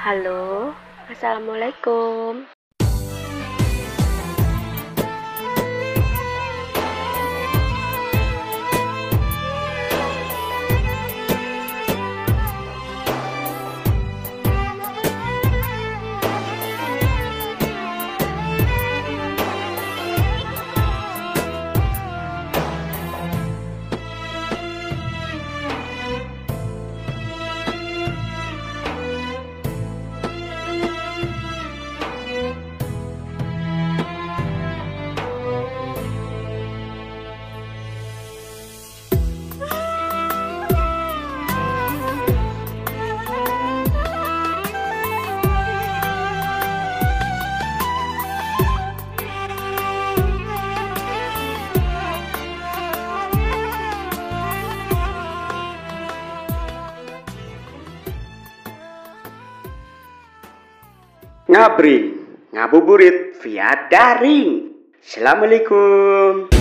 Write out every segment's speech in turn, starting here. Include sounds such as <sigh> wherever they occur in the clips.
Halo, Assalamualaikum. Ngabring, ngabuburit via daring. Assalamualaikum.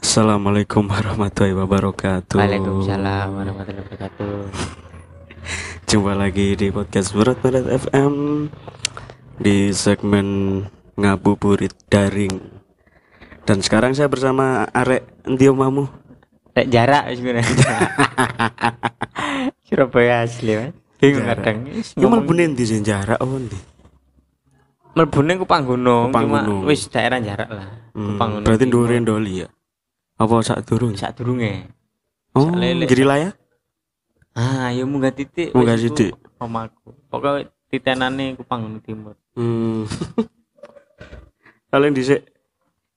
Assalamualaikum warahmatullahi wabarakatuh. Waalaikumsalam warahmatullahi wabarakatuh. <laughs> Jumpa lagi di podcast Berat Berat FM di segmen ngabuburit daring. Dan sekarang saya bersama Arek Endi omamu? Lek jarak wis ngono. <laughs> Surabaya asli, Mas. Bingung kadang. Wis Ya ngomong- mlebu ndi sing jarak apa ndi? Mlebune Kupang Gunung, Kupang cuma wis daerah jarak lah. Hmm, Kupang Gunung. berarti ndure ndoli ya. Apa sak durung? sak durunge. Oh, jadi layak? Ah, ya munggah titik. Munggah iku sithik. Omaku. Pokoke titenane Kupang Gunung Timur. Hmm. <laughs> Kalian dhisik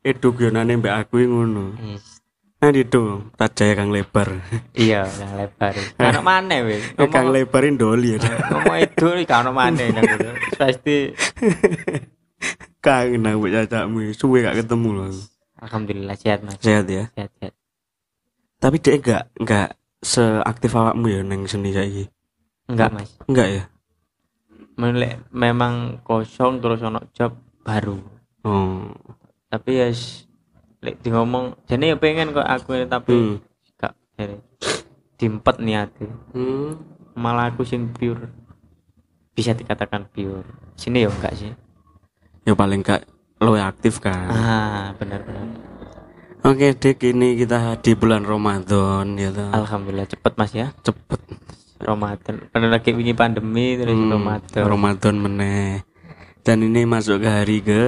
eduk yo nane mbak aku ngono. Yes. Nah itu tajaya kang lebar. <laughs> Iya, yang lebar. Kan mana wis. Eh, kang lebarin doli ya. ngomong itu kan mana nang gitu. Pasti <laughs> Kangen aku cacakmu. Suwe gak ketemu loh. alhamdulillah sehat Mas. Sehat ya. Sehat, sehat. Tapi dia enggak enggak seaktif awakmu ya neng seni saiki. Enggak, Mas. Enggak ya? Memang kosong terus ono job baru. Oh. Tapi ya s- lek di ngomong jadi ya pengen kok aku ini tapi Hmm. gak jadi dimpet niatnya Hmm. malah aku sing pure bisa dikatakan pure sini ya enggak sih Ya paling enggak lo aktif kan. ah benar-benar Oke, Dik, ini kita di bulan Ramadan ya toh. alhamdulillah cepet mas ya Cepet. Ramadan pernah lagi wingi pandemi terus Hmm, Ramadan Ramadan meneh. Dan ini masuk ke hari ke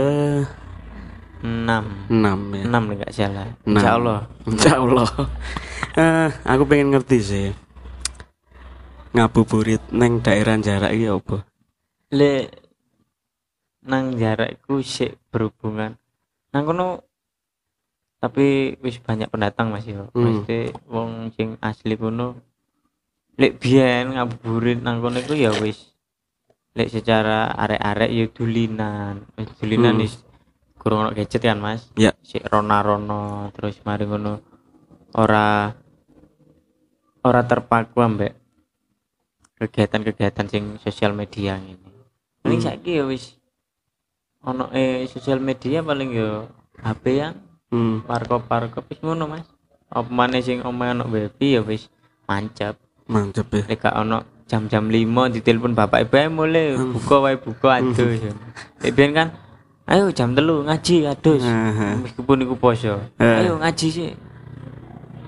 6 6 ya. 6 nih enggak salah Enam. Insya Allah Insya Allah. <laughs> Eh, aku pengen ngerti sih. Ngabuburit neng daerah jarak iki apa? le nang jarakku sih berhubungan nang kono tapi wis banyak pendatang mas yo Hmm. mesti wong sing asli kono lek biyen ngabuburit nang kono iku ya wis lek secara arek-arek ya dulinan wis dulinan Hmm. wis kurang ono gadget kan mas Ya. sik rona-rono terus mari ngono ora ora terpaku ambek kegiatan-kegiatan sing sosial media ini paling Hmm. saiki ya wis ono eh sosial media paling ya HP yang Hmm. parkop parkop wis ngono mas apa maneh sing omahe ono baby ya wis mancap Mantep ya. lek ono jam-jam 5 ditelepon bapak ibu "Eh, mulai Hmm. buka wae buka adus <laughs> lek biyen kan ayo jam telu ngaji adus. Meskipun iku poso. Ayo ngaji sih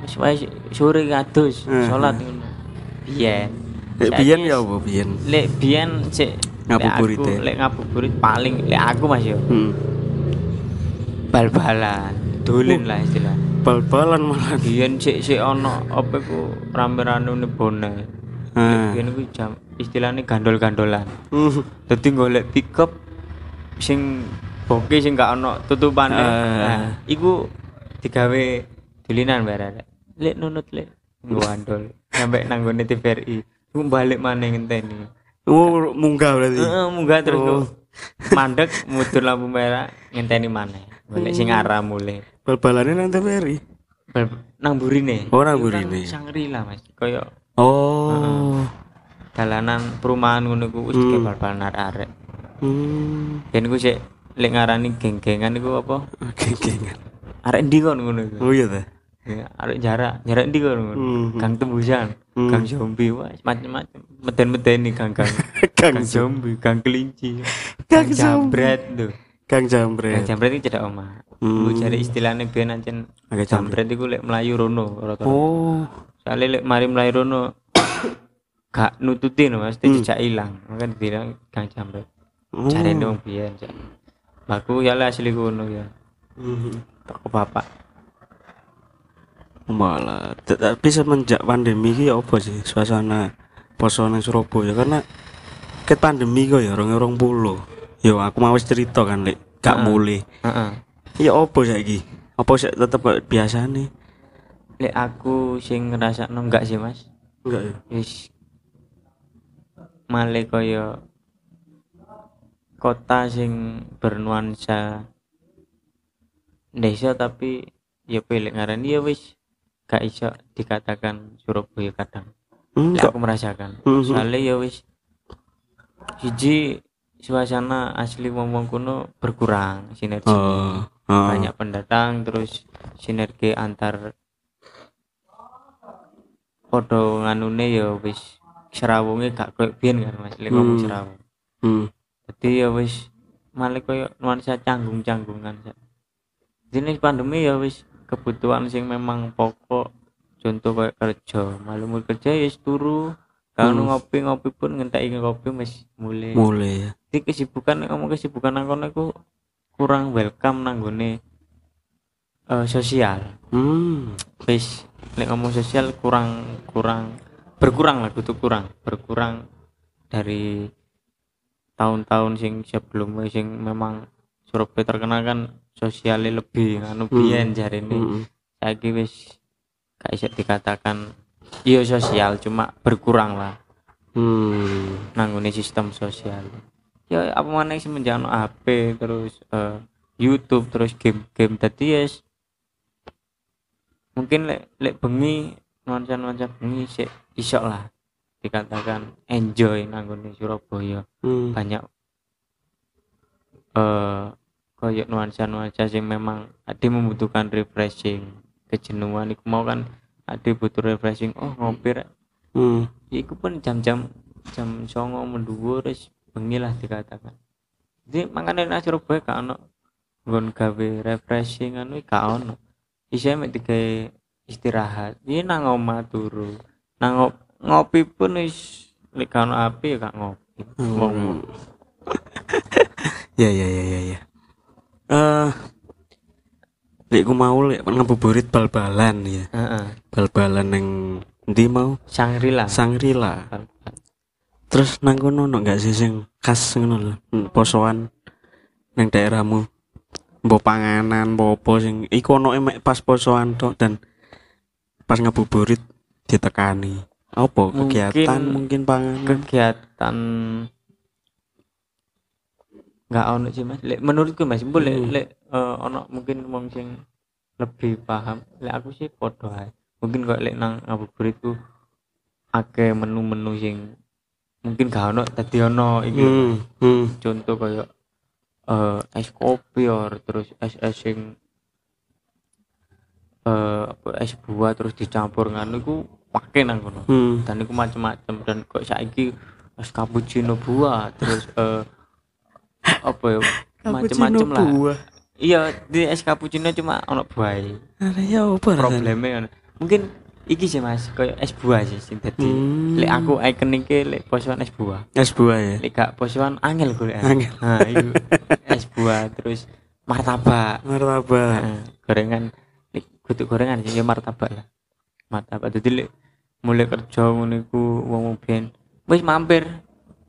wis wae sore adus salat ngono. Biyen. Biyen ya apa biyen? lek biyen sik Ngabuburit lek ya? lek ngabuburit paling lek aku Mas yo. Hmm. bal-balan dolen lah istilah. Bal-balan malah. biyen sik sik ono apa iku rame-rame bonek biyen iku jam istilahnya gandol-gandolan. Hmm. dadi golek pickup sing boke sing gak ono tutupane Ah. nah, iku digawe dulinan bare lek nunut lek ngandol sampai nanggone TVRI iku balik maneh ngenteni Oh, munggah berarti. Heeh, munggah terus Oh. mandek mudur lampu merah ngenteni maneh golek sing arah mulai Bal-balane nang TVRI. Bal- nang burine Oh, nang kan burine. Shangri-La Mas koyo Oh. dalanan perumahan ngono ku wis Hmm. hmm. bal-balan arek-arek Hmm. yen ku sik lek ngarani geng-gengan iku apa <laughs> Geng-gengan. arek ndi kon ngono iku Oh iya ta. Ya, arek jarak jarak ndi kon ngono Mhm. gang tembusan Hmm. gang zombie wah macam-macam meden-medeni gang-gang <laughs> Gang zombie gang kelinci Gang jambret tuh Gang gang jambret. jambret itu cedak omah Hmm. Lu cari istilahnya biyen ancen Agak jambret iku lek melayu rono rata-rata Oh. soalnya lek mari melayu rono <coughs> gak nututi no pasti Hmm. jejak ilang maka dibilang gang jambret Oh. cari dong biyen Baku ya lah asli kuno ya Mhm. toko bapak Malah, tapi semenjak pandemi ini ya apa sih suasana poso nang Surabaya karena ket pandemi kok ya orang orang puluh. Yo aku mau cerita kan lek gak Heeh. mulai. Heeh. Ya apa saiki? Apa sih tetep kayak biasa nih? lek aku sing ngerasa enggak sih mas Enggak ya. wis male kaya kota sing bernuansa desa tapi ya pilih ngarani ya wis gak iso dikatakan Surabaya kadang Hmm, kok. aku merasakan Mhm. soalnya ya wis siji suasana asli wong-wong kuno berkurang sinergi Oh, oh. banyak pendatang terus sinergi antar podo nganune ya wis serawunge gak koyo biyen kan Mas lek ngomong Hmm. serawung Hmm. Dadi ya wis. Malah koyo nuansa canggung-canggungan jenis pandemi ya wis. Kebutuhan sing memang pokok contoh kayak kerja. Malu mulai kerja ya turu. Kalau Hmm. ngopi-ngopi pun ngenteki ngopi wis mulai Mulai ya. jadi kesibukan ngomong kesibukan kono iku kurang welcome nang gone eh, sosial. Hmm. wis nek ngomong sosial kurang kurang berkurang lah kudu kurang. Berkurang dari tahun-tahun sing sebelumnya sing memang Surabaya terkenal kan sosialnya lebih anu Hmm. biyen jarine Hmm. saiki wis gak iso dikatakan iya sosial cuma berkurang lah Hmm. sistem sosial ya apa mana semenjak ono HP terus eh, YouTube terus game-game tadi ya mungkin lek lek bengi nuansa nuansa bengi sih iso lah dikatakan enjoy nanggone Surabaya. Hmm. banyak eh koyok nuansa nuansa sing memang ada membutuhkan refreshing. Kejenuhan iku mau kan ada butuh refreshing. Oh ngopi rek. Hmm. iku pun jam-jam jam songo menduwur wis bengi lah dikatakan. Jadi makanya nang Surabaya gak ono nggon gawe refreshing anu gak ono. Isih mek digawe istirahat. Iki nang omah turu nang ngopi pun wis lek api ya gak ngopi Hmm. <laughs> ya ya ya ya ya. Eh lek ku mau lek ngebuburit bal-balan ya. heeh Bal-balan nang ndi mau? Shangri-La Sangrila. Terus nang kono ono gak sih sing khas ngono lho, hmm, posoan nang daerahmu? Mbok panganan, mbok apa sing iku ono pas posoan tok dan pas ngabuburit ditekani. Apa Mungkin- kegiatan mungkin panganan? kegiatan nggak ono sih mas lek menurutku mas boleh Hmm. lek eh, ono mungkin wong sing lebih paham lek aku sih podo ae mungkin kok lek nang ngabuburit ku akeh menu-menu sing mungkin gak ono tadi ono iki Hmm, hmm. contoh kayak eh es kopi or terus es es sing apa es buah terus dicampur nganu iku pakai nang kono Hmm. dan iku macam-macam dan kok saiki es cappuccino buah terus eh apa ya macam-macam lah buah. iya di es cappuccino cuma ono buah ya apa problemnya ngono. mungkin iki sih mas kayak es buah sih sing dadi Hmm. lek aku ikoniknya lek posoan es buah es buah ya. lek gak posoan angel gue Angel. nah itu <laughs> es buah terus martabak Martabak. Nah, gorengan lek kudu gorengan sih ya martabak lah martabak jadi lek mulai kerja ngono iku wong ben wis mampir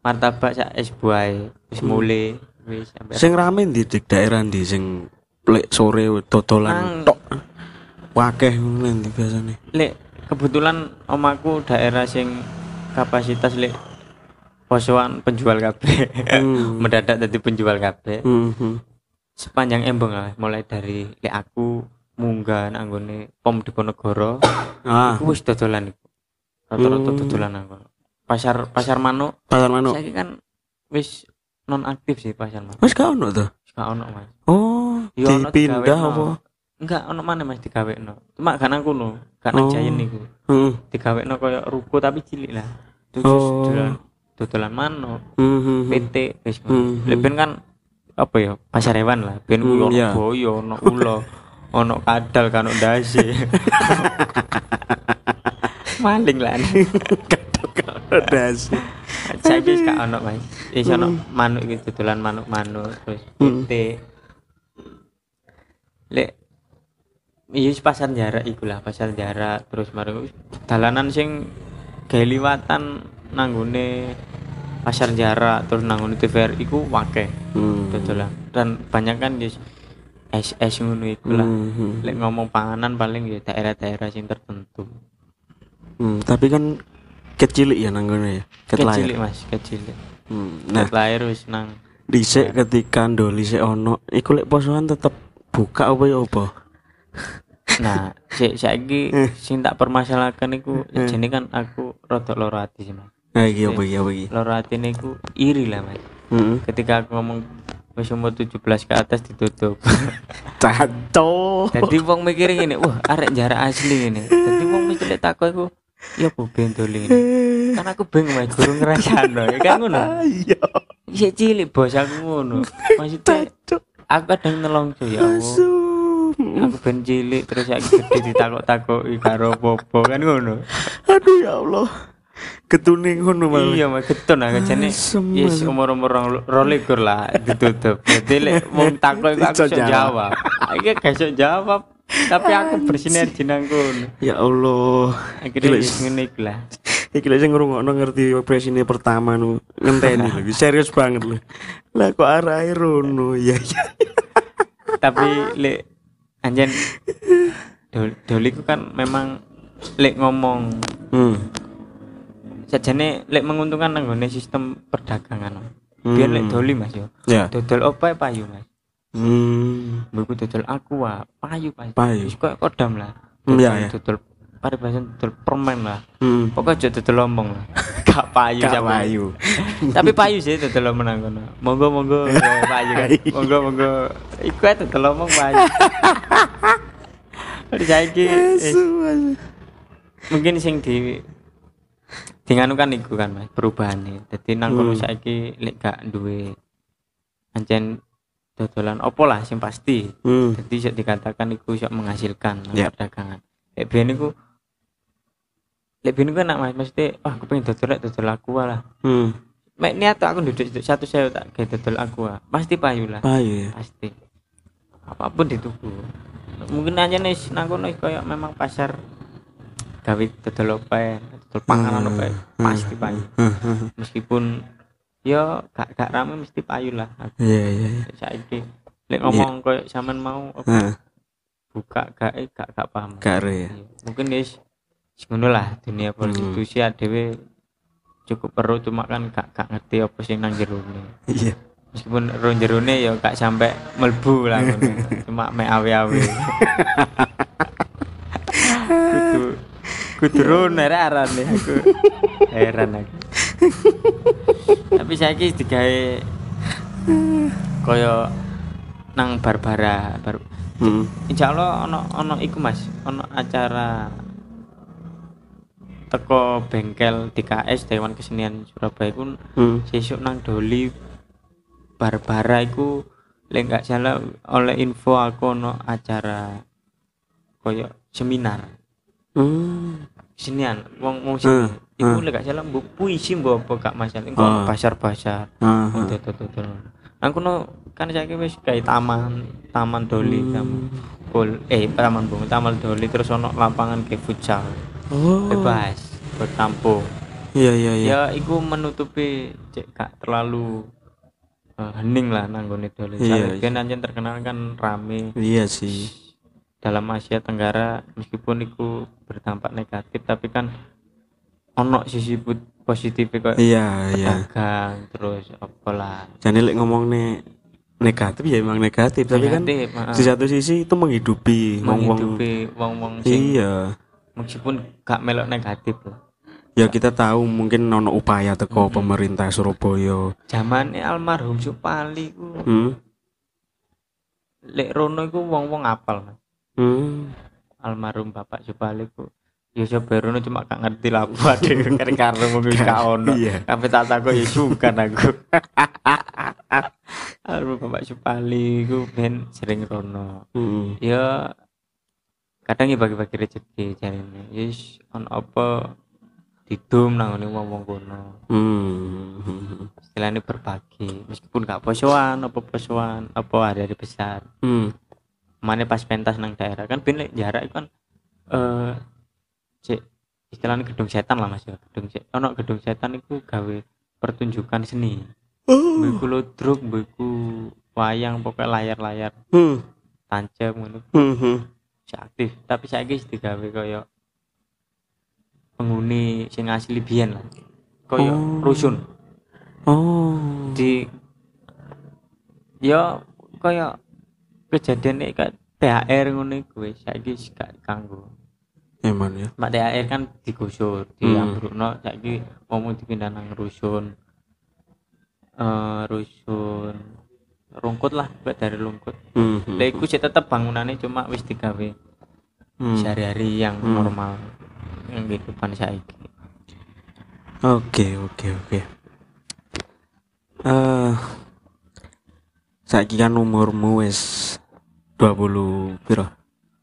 martabak sak es buah e. wis Hmm. mulai wis sampai Sing rame di daerah di sing lek sore dodolan tok. Wakeh ngono nanti biasanya. lek kebetulan omaku daerah sing kapasitas lek posoan penjual kabeh Hmm. <laughs> mendadak jadi penjual kabeh Hmm, hmm. sepanjang embong lah mulai dari lek aku munggah nang nggone pom Diponegoro Ah, aku wis dodolan rata-rata Hmm. dodolan aku pasar pasar manuk pasar manuk. saiki kan wis non aktif sih pasar Mas gak ono tuh. gak ono mas Oh, ono dipindah digawekno. apa? enggak ono mana mas digawe no cuma gak nang kono gak nang Oh. Giant niku Heeh. digawe no koyo ruko tapi cilik lah terus Oh. dodolan dodolan manuk Hmm. PT wis Hmm, ben kan apa ya pasar hewan lah ben Hmm, ono iya. boyo ono ulo <laughs> ono kadal kan ono ndase <laughs> maling lah <laughs> sih. <laughs> saiki gak ono mas wis ono manuk iki dodolan manuk-manuk terus Hmm. PT lek iya pasar jarak iku lah pasar jarak terus mari dalanan sing gawe liwatan nanggone pasar jarak terus nanggone TVRI iku wakeh Hmm. dodolan dan banyak kan yes es es ngono iku lah Hmm. lek ngomong panganan paling ya daerah-daerah sing tertentu Hmm, tapi kan kecil ya nanggone ya. Ket kecil mas kecil Hmm. nah. Nah, lahir wis nang dhisik ketika ndoli sik ono, iku lek posoan tetep buka apa ya apa? nah sik saiki <laughs> sing tak permasalahkan iku Eh. jene kan aku rada loro ati sih mas Nah, iki apa iki apa iki? loro ati niku iri lah mas Heeh. ketika aku ngomong wis umur 17 ke atas ditutup <laughs> Caco. Jadi wong mikir ngene, wah arek jarak asli ngene. Jadi wong mikir takok iku ya apa bentol ngene. Kan aku bingung mas guru ngrasano ya kan ngono. <laughs> Iya. Isih cilik bos aku ngono. Maksudnya aku kadang nelongso ya. Aku ben cilik terus saiki gede ditakok-takoki karo apa kan ngono. Aduh ya Allah. Ketuning ngono malah. Iya mas getun aku jane yes Mas. umur-umur rolikur lah ditutup. Jadi lek wong takok aku Iso jawab. Iki gak iso jawab. Tapi aku bersinergi nang kono. Ya Allah. Akhirnya ngene iku lah. Iki lek sing ngrungokno ngerti presine pertama nu ngenteni lho. Serius banget lho. Lah kok arahe rono. Ya ya. tapi lek anjen dol, doli ku kan memang lek ngomong Hmm. sajane lek menguntungkan nang nggone sistem perdagangan biar lek doli mas yo Ya. dodol opo payu mas Hmm. Mbok dodol aqua payu payu Payu. wis kodam lah Hmm, ya, ya. dodol paribasan dodol permen lah Hmm. pokoknya aja dodol lombong lah <laughs> gak payu Gak siapa. payu. <laughs> tapi payu sih dodol lombong nang kono monggo monggo <laughs> ya, payu kan monggo monggo iku ae dodol lombong payu Jadi saiki eh, mungkin sing di dengan kan iku kan mas perubahan nih jadi nang kono Hmm. saiki lek gak duwe ancen dodolan opo lah sing pasti. Hmm. jadi bisa dikatakan iku bisa menghasilkan Ya. perdagangan. Lek biyen iku lek biyen iku enak mas. Mesti wah aku pengen dodol lek dodol aku lah. Hmm. mek niat tuh aku duduk satu saya tak kayak dodol aku pasti payu lah. Payu ya. pasti. Apa pun dituku mungkin aja nih nang kono kayak memang pasar gawe dodol ope dodol panganan ope pasti payu. Meskipun ya gak gak rame mesti payu lah Iya iya iya. saiki lek ngomong kayak sampean mau apa, Heeh. buka gak eh, gak gak paham Gak re ya. Iya. mungkin wis ngono lah dunia prostitusi adewe cukup perlu cuma kan gak gak ngerti apa sing nang jerone Iya. meskipun ron jerone ya gak sampai melbu lah <laughs> ngono. cuma mek awe-awe <laughs> kudu kudu ron nih aku heran aku <laughs> tapi saiki digawe koyo nang barbara bar Hmm. Insya Allah ono ono iku mas ono acara teko bengkel DKS Dewan Kesenian Surabaya pun Hmm. sesuk nang Doli Barbara iku lek gak salah oleh info aku ono acara koyo seminar Hmm. kesenian wong seni Hmm, iku hmm. lek salah mbok puisi mbok apa gak masalah iku Ah. pasar-pasar Ah. oh tuh aku no kan saiki wis kayak taman taman Doli Hmm. taman Bol, eh taman bung taman Doli terus ono lapangan kayak futsal Oh. bebas bertampung Iya iya iya. ya iku menutupi cek gak terlalu eh, hening lah nanggone Doli Iya, iya, anjen terkenal kan rame Iya sih. dalam Asia Tenggara meskipun itu berdampak negatif tapi kan ono sisi positif kok Iya iya. pedagang terus apalah. Jadi lek ngomong nih negatif ya emang negatif, tapi kan Negatif, ah. di satu sisi itu menghidupi menghidupi wong-wong Iya. meskipun gak melok negatif loh. Ya kita tahu mungkin nono upaya teko Mm-mm. pemerintah Surabaya. Zamane almarhum Supali ku. Hmm? Lek rono iku wong-wong apal hmm. Almarhum Bapak Supali ku ya coba rono cuma gak ngerti lah buat <laughs> kare karo mungkin gak ono. Iya. Tapi tak takut ya sungkan aku. <laughs> Almarhum Bapak Supali ku ben sering rono. Hmm. Ya kadang ya bagi-bagi rezeki jarine yes on apa didum nang ngene wong-wong kono. Hmm. Istilahnya berbagi. Meskipun gak posoan apa posoan apa hari-hari besar. Hmm. Mana pas pentas nang daerah kan ben jarak kan eh cek istilahnya gedung setan lah mas ya. Gedung se ono gedung setan itu gawe pertunjukan seni. Oh. Buku ludruk buku wayang pokoknya layar-layar. Hmm. Tancap ngono. Hmm hmm. si aktif. Tapi saya guys digawe kaya penghuni sing asli biyen lah. Kaya Oh. rusun. Oh. Di ya kaya kejadian ini kayak THR ngono iku wis saiki gak kanggo emang ya Mak THR kan digusur, Hmm. diambrukno saiki ngomong dipindah nang rusun. Eh rusun rungkut lah buat dari rungkut. hmm hmm. Lah iku sih tetep bangunannya cuma wis digawe Hmm. sehari-hari yang Hmm. normal yang kehidupan saiki. Oke oke oke. Eh saiki kan umurmu wis 20 piro?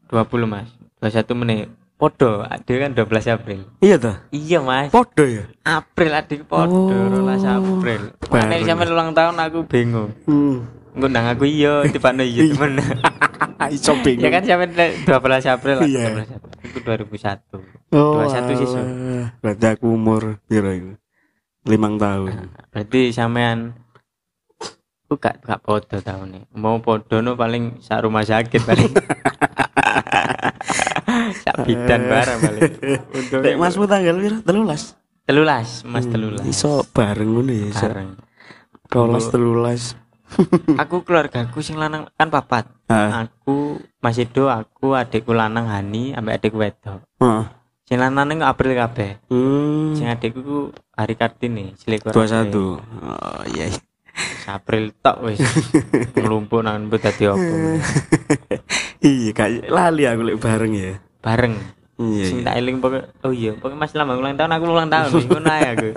20 Mas. 21 menit. Podo, adik kan 12 April. Iya ta? Iya Mas. Podo ya? April adik podo, Oh. 12 April. Mana Baru sampe ulang tahun aku bingung. Hmm. Ngundang aku iya, <laughs> tibane iya temen. <laughs> Iso bingung. ya kan sampe 12 April lah. Iya. 12 April. Itu 2001. Oh, 21 siswa. alah. Berarti aku umur piro iku? Limang tahun. Berarti sampean aku gak gak podo tahun nih. Mau podo no paling sak rumah sakit paling. <laughs> sak bidan bareng paling. Untung Dek masmu tanggal piro? 13. telulas, Mas telulas. Iso bareng ngono ya, iso. Bareng. 12 telulas. <laughs> Aku keluargaku sing lanang kan papat. Heeh. Aku Mas Edo, aku adikku lanang Hani, ambek adikku wedok. Heeh. Sing lanang ning April kabeh. Hmm. Sing adikku ku hari Kartini, selikur 21. Oh iya. April tok wis. <laughs> Ngelumpuk nang dadi opo. <laughs> Iya, kayak lali aku lek bareng ya. Bareng. Iya. Sing iya. tak eling pokok oh iya, pokok Mas Lambang ulang tahun aku ulang tahun <laughs> ngono ae aku.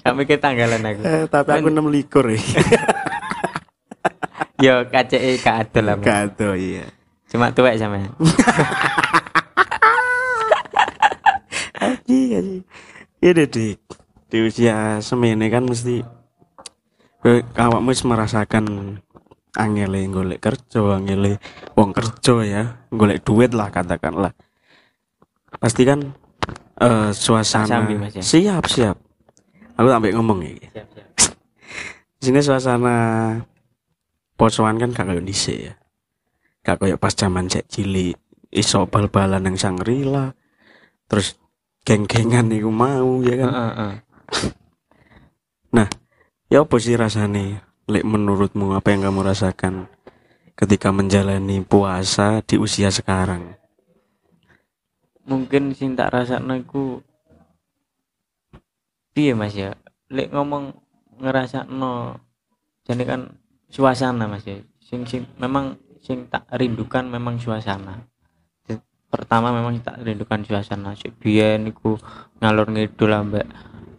Sampai ke tanggalan aku. Eh, tapi aku 6 likur ya. <laughs> Yo KCE gak adol lah. Kado iya. Cuma tuwek sampean. <laughs> Aji, aji. Iya dik. Di usia semene kan mesti awakmu merasakan angele golek kerja, angele wong kerja ya, golek duit lah katakanlah. Pasti kan eh suasana Mas, ya? siap siap. Aku sampai ngomong iki. Siap, siap. Sini suasana posoan kan gak kayak dhisik ya. Gak kayak pas zaman cek cilik iso bal-balan yang Sangrila. Terus geng-gengan iku mau ya kan. Heeh, heeh. Ya apa sih rasane? Lek menurutmu apa yang kamu rasakan ketika menjalani puasa di usia sekarang? Mungkin sing tak rasakno iku piye Mas ya? Lek ngomong ngerasakno jadi kan suasana Mas ya. Sing sing memang sing tak rindukan memang suasana. Pertama memang tak rindukan suasana. Sik biyen iku ngalor ngidul ambek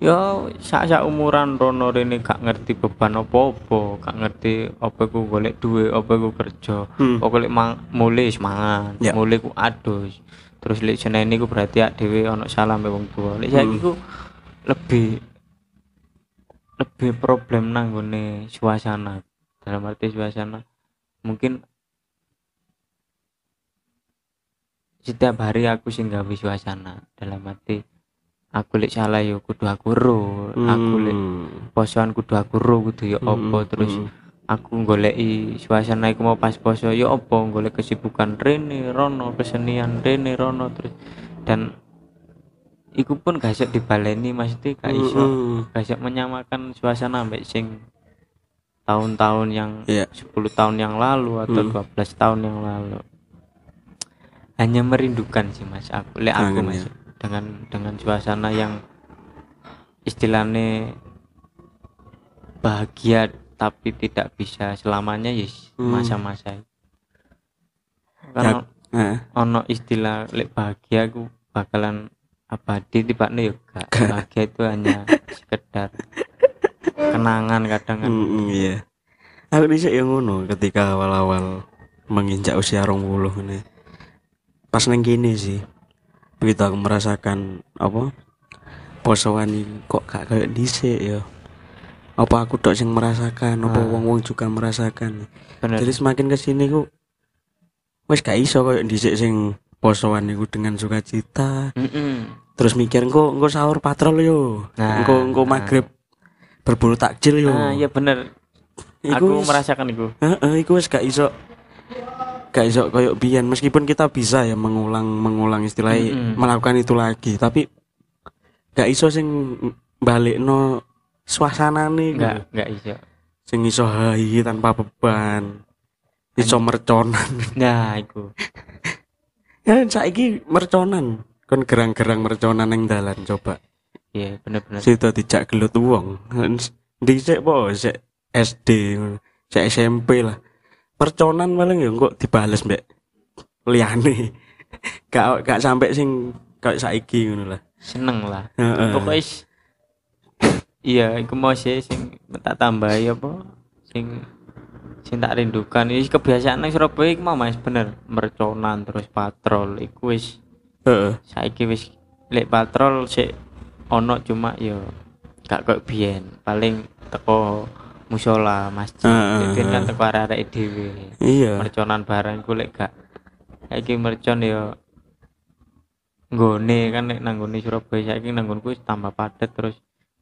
ya sak sak umuran rono rene gak ngerti beban apa-apa, gak ngerti apa iku golek duit, apa iku kerja. Hmm. Pokoknya mang mulai wis mangan, Ya. mulai ku adus. Terus lek seneni ku berarti ak dhewe ana salah mbek wong tua. Lek saiki Hmm. ku lebih lebih problem nang nggone suasana. Dalam arti suasana mungkin setiap hari aku sing gawe suasana dalam arti aku lek salah yo kudu aku ro aku lek Hmm. posoan kudu aku ro kudu yo opo Hmm, terus hmm. Aku goleki suasana iku mau pas poso ya apa golek kesibukan rene rono kesenian rene rono terus dan iku pun gak iso dibaleni maksudnya gak iso gak iso menyamakan suasana mbek sing tahun-tahun yang Iya. 10 tahun yang lalu atau Hmm. 12 tahun yang lalu hanya merindukan sih mas aku lek aku mas ya. dengan dengan suasana yang istilahnya bahagia tapi tidak bisa selamanya yes Hmm. masa-masa itu. karena Heeh. ono istilah lek bahagia aku bakalan abadi tiba yo gak bahagia itu hanya <laughs> sekedar kenangan kadang kan Mm, mm, iya. Aku dhisik yang ngono ketika awal-awal menginjak usia rong puluh ini. Pas neng gini sih. Begitu aku merasakan apa? Posoan kok gak kayak dhisik ya. Apa aku tok sing merasakan, apa Ah. wong-wong juga merasakan. bener Jadi semakin ke sini ku wis gak iso kayak dhisik sing posoan iku dengan sukacita. Mm-mm. Terus mikir engko engko sahur patrol yo. Nah, engko engko nah. maghrib berburu takjil yo. ah iya bener Iku aku wis- merasakan itu Heeh, iku wis gak iso gak iso koyo biyen meskipun kita bisa ya mengulang mengulang istilahnya Mm-mm. melakukan itu lagi tapi gak iso sing balikno suasanane iku. enggak enggak iso. Sing iso hahi tanpa beban. Iso merconan. <laughs> Nah itu <laughs> ya saiki merconan. Kon gerang-gerang merconan ning dalan coba. Iya bener-bener. Situ dijak gelut wong. Dhisik po? Sik SD sik SMP lah. Perconan paling ya kok dibales mbek. Liyane. <laughs> Gak gak sampai sing kayak saiki ngono lah. Seneng lah. Heeh. pokoknya iya iku mau sih sing tak tambahi apa sing sing tak rindukan. Ini kebiasaan nang Surabaya iku mau mas bener. Merconan terus patrol iku wis. Heeh. Saiki wis lek patrol sik ono cuma yo gak kok biyen. Paling teko musola masjid Heeh, Jadi kan heeh. teko arek dhewe. Iya. Merconan barang ku lek gak saiki mercon yo nggone kan nek nang Surabaya saiki nang tambah padet terus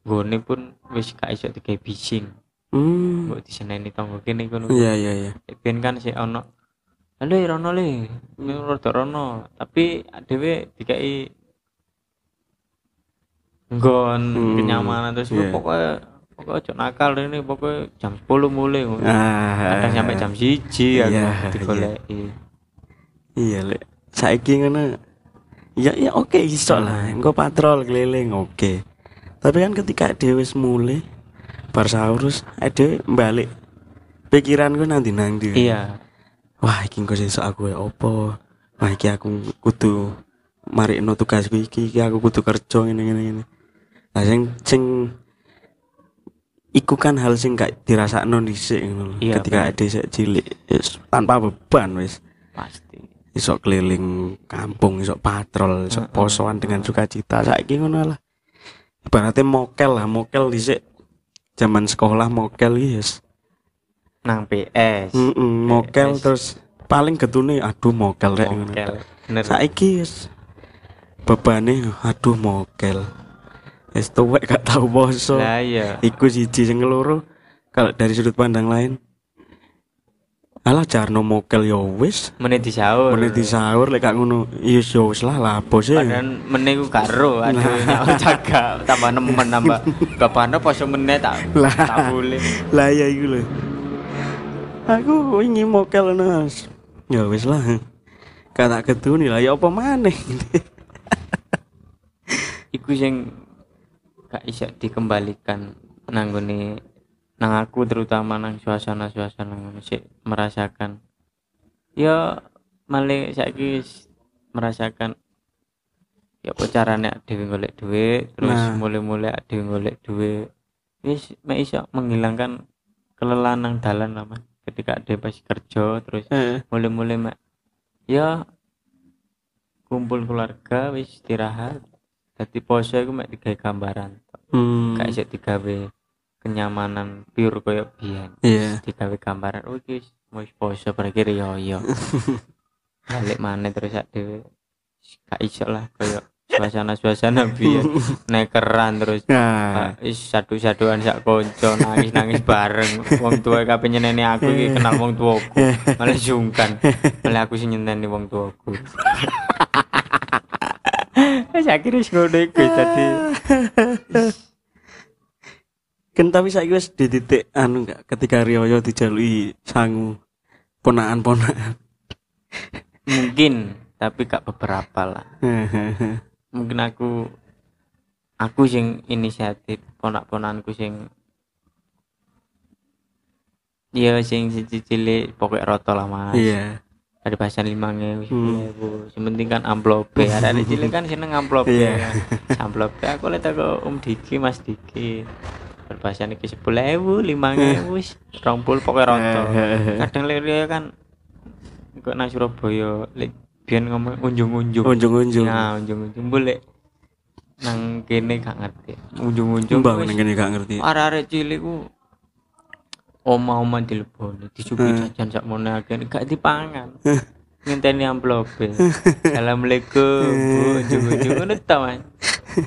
nggone pun wis gak iso digawe bising hmm. Mbok diseneni tangga kene ngono. Iya iya iya. Ben kan sik ono Halo rono le, rada rono, tapi dhewe dikai nggon Hmm, kenyamanan terus iya. pokoknya pokoknya ojo nakal ini pokoknya jam 10 mulai ah kadang sampai jam siji aku Iya, digoleki. iya lek saiki ngono ya ya oke iso lah. Engko patrol keliling oke tapi kan ketika dhewe wis mulai bar sahur terus dhewe balik pikiranku nanti nanti iya. Wah iki engko sesuk aku ya opo wah iki aku kudu marikno tugasku iki iki aku kudu kerja ngene ngene ngene. Nah sing sing iku kan hal sing gak dirasakno dhisik ngono. Iya, ketika bener. ade sik cilik wis tanpa beban wis. Pasti. Iso keliling kampung iso patrol iso Heeh. posoan dengan sukacita saiki ngono lah ibaratnya mokel lah mokel dhisik zaman sekolah mokel yes nang PS Mm-mm, mokel Wes. terus paling getune aduh mokel rek mokel bener Saiki wis bebane aduh mokel. Wis tuwek gak tau poso. lah iya Iku siji sing loro kalau dari sudut pandang lain. Alah jarno mokel ya wis. menit di sahur Meneh di sahur lek gak ngono ya ya wis lah lapo sih. padahal menit ku karo aduh nyawa jaga tambah nemen nambah kapan poso menit tak tak boleh Lah ya iku lho. Aku wingi mokel nas. Ya wis lah. Kata ketuni lah ya apa maneh. iku sing gak iso dikembalikan nang nggone nang aku terutama nang suasana-suasana ngono sik merasakan ya malah saiki wis merasakan ya apa carane dhewe golek duit terus Nah. mulai-mulai dhewe golek duit wis mek iso menghilangkan kelelahan nang dalan lah Mas. ketika dhewe pas kerja terus Heeh. mulai-mulai mak ya kumpul keluarga wis istirahat jadi poso iku mek digawe gambaran Hmm. gak isih digawe kenyamanan pure koyo biyen Iya. digawe gambaran oh iki mau poso berakhir ya ya <laughs> balik mana terus sak dhewe gak iso lah koyo suasana-suasana biyen <laughs> nekeran terus Nah, Pak, is satu-satuan sak konco nangis-nangis bareng. Wong tua kabeh nyeneni aku iki kenal wong tuaku. Malah sungkan. Malah aku sing nyeneni wong tuaku. <laughs> Wis akhirnya ngono iku dadi kan tapi saiki wis di titik anu enggak ketika Rioyo dijalui sangu ponakan-ponakan. mungkin tapi gak beberapa lah. <laughs> Mungkin aku aku sing inisiatif ponak-ponanku sing Iya sing siji cilik pokok roto lah mas Iya. ada pasan lima ngewu Hmm. yang penting kan amplop <laughs> ada di cilik kan seneng amplop Iya. ya amplop aku lihat aku om Diki mas Diki berpasan iki sepuluh ewu lima ngewu rompul pokoknya roto kadang lihat kan kok nang Surabaya lek biyen ngomong unjung-unjung. Unjung-unjung. nah unjung-unjung. Boleh nang kene gak ngerti. Unjung-unjung Mbak wis. ning kene gak ngerti. arek-arek cilik ku oma-oma dileboni disuguhi jajan sak mono akeh gak dipangan <laughs> ngenteni amplop <laughs> Assalamualaikum Bu ujung-ujung ngono ta Mas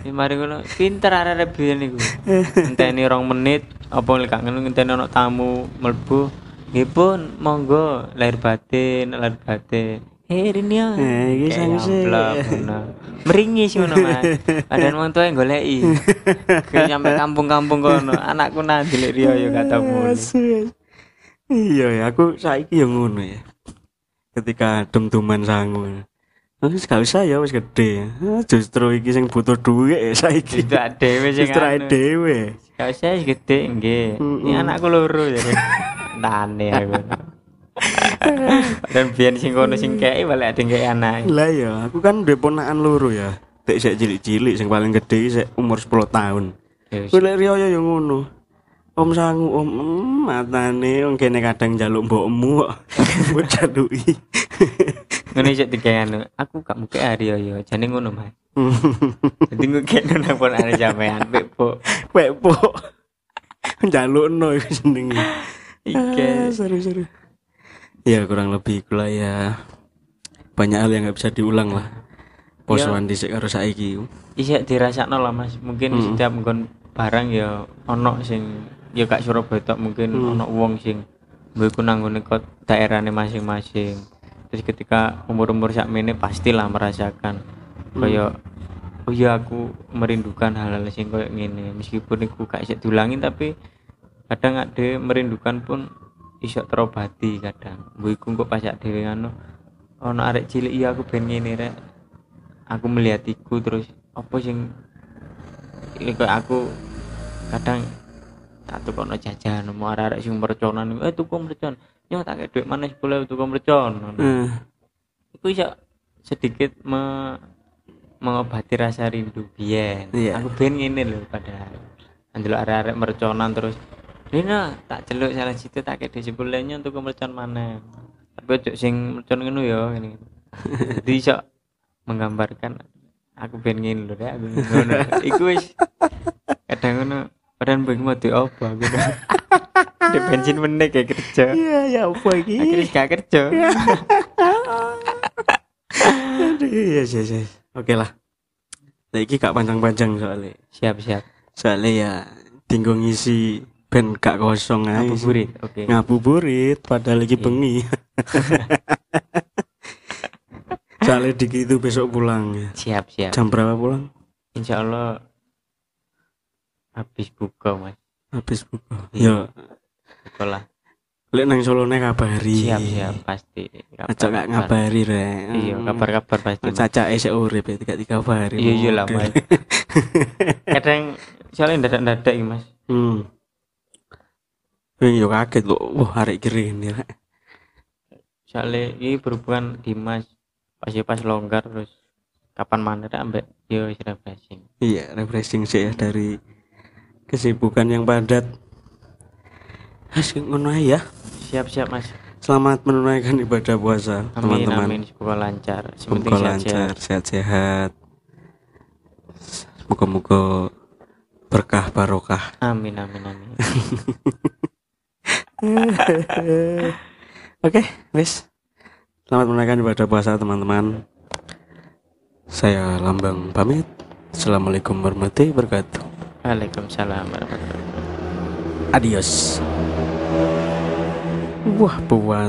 Ya mari ngono pinter arek-arek biyen niku <laughs> ngenteni rong menit apa lek ngono ngenteni ana tamu mlebu nggih pun monggo lahir batin lahir batin Eh, ini ya. Eh, sangse. amplop, ngono. Mas. Padahal wong tuwa goleki. <laughs> Kayak nyampe kampung-kampung kono, anakku nang dilek riyo ya muni. Iya ya, aku saiki ya ngono ya. Ketika dem-deman sangu. Wis gak usah ya wis gede. Ah, Justru iki sing butuh duit ya saiki. Itu dhewe sing Justru anu. dhewe. Gak usah wis gede nggih. Ini anakku loro ya. Tane aku. Dan biyen sing kono sing kei balik ada kei anak. Lah ya, aku kan duwe ponakan loro ya. Tek sik cilik-cilik sing paling gede sik umur 10 tahun. Ya. Kuwi lek riyo ya ngono. Om sangu om mm, matane wong kene kadang njaluk mbokmu kok. <laughs> Mbok jaluki. Ngono isih dikei anu. Aku gak mungkin hari yo yo. Jane ngono, Mas. Jadi kayak nuna pun ada sampean Pepo Pepo. <laughs> Njalukno iku jenenge. Ike seru-seru. Ya kurang lebih kula ya banyak hal yang nggak bisa diulang lah. Posoan dhisik karo saiki. Isih dirasakno lah mas Mungkin Hmm. setiap nggon barang ya Ono sing Ya gak Surabaya tok mungkin Hmm. ono wong sing iku nanggone kok daerahnya masing-masing. Terus ketika umur-umur sakmene pastilah merasakan Kayak Oh iya aku merindukan hal-hal sing kayak gini Meskipun iku gak isih diulangin tapi Kadang ada merindukan pun iso terobati kadang. Iku kok pas dhewe anu ono arek cilik iya aku pengen ngene rek. Aku melihat iku terus apa sing aku kadang tak tukono jajan mau arek-arek sing merconan. Eh tuku mercon. Yo tak kayak duit mana sepuluh tuku mercon. Eh, itu bisa sedikit me mengobati rasa rindu biyen. Iya. aku pengen ngene lho padahal. Anjlok arek-arek merconan terus Dina tak celuk salah situ tak kayak di sebelahnya untuk mercon mana tapi ojo sing mercon ngono ya ini jadi iso menggambarkan aku pengen lho deh aku ngono iku wis kadang ngono padahal mbek mau apa aku <laughs> di bensin meneh kayak kerja Iya ya apa iki? akhirnya gak kerja <laughs> Aduh, Iya yes, yes, yes. Oke lah. Saiki gak panjang-panjang soalnya. siap siap Soalnya ya tinggal ngisi ben gak kosong aja. ngabuburit oke Ngabuburit padahal lagi Iya. bengi. <laughs> Soalnya Diki itu besok pulang ya. siap siap Jam berapa pulang? insya Allah habis buka mas Habis buka. Ya, sekolah lek nang Solo nek kabari. siap siap pasti Aja gak ngabari rek. iya kabar kabar pasti. Caca esek urip ya tiga tiga hari. iya iya lah mas <laughs> kadang soalnya dadak dadak iki mas Hmm. Yo kaget lho. Wah, arek kiri ini rek. soalnya ini berhubungan di mas pas pas longgar terus kapan mana ambek yo refreshing Iya, refreshing sih ya dari kesibukan yang padat. As ngono ya. siap siap mas Selamat menunaikan ibadah puasa, amin teman-teman. amin semoga lancar Semoga lancar, sehat-sehat. Moga-moga berkah barokah. amin amin amin <laughs> Oke, wis. Selamat menunaikan ibadah puasa, teman-teman. Saya Lambang pamit. Assalamualaikum warahmatullahi wabarakatuh. Waalaikumsalam Adios. Wah, puas.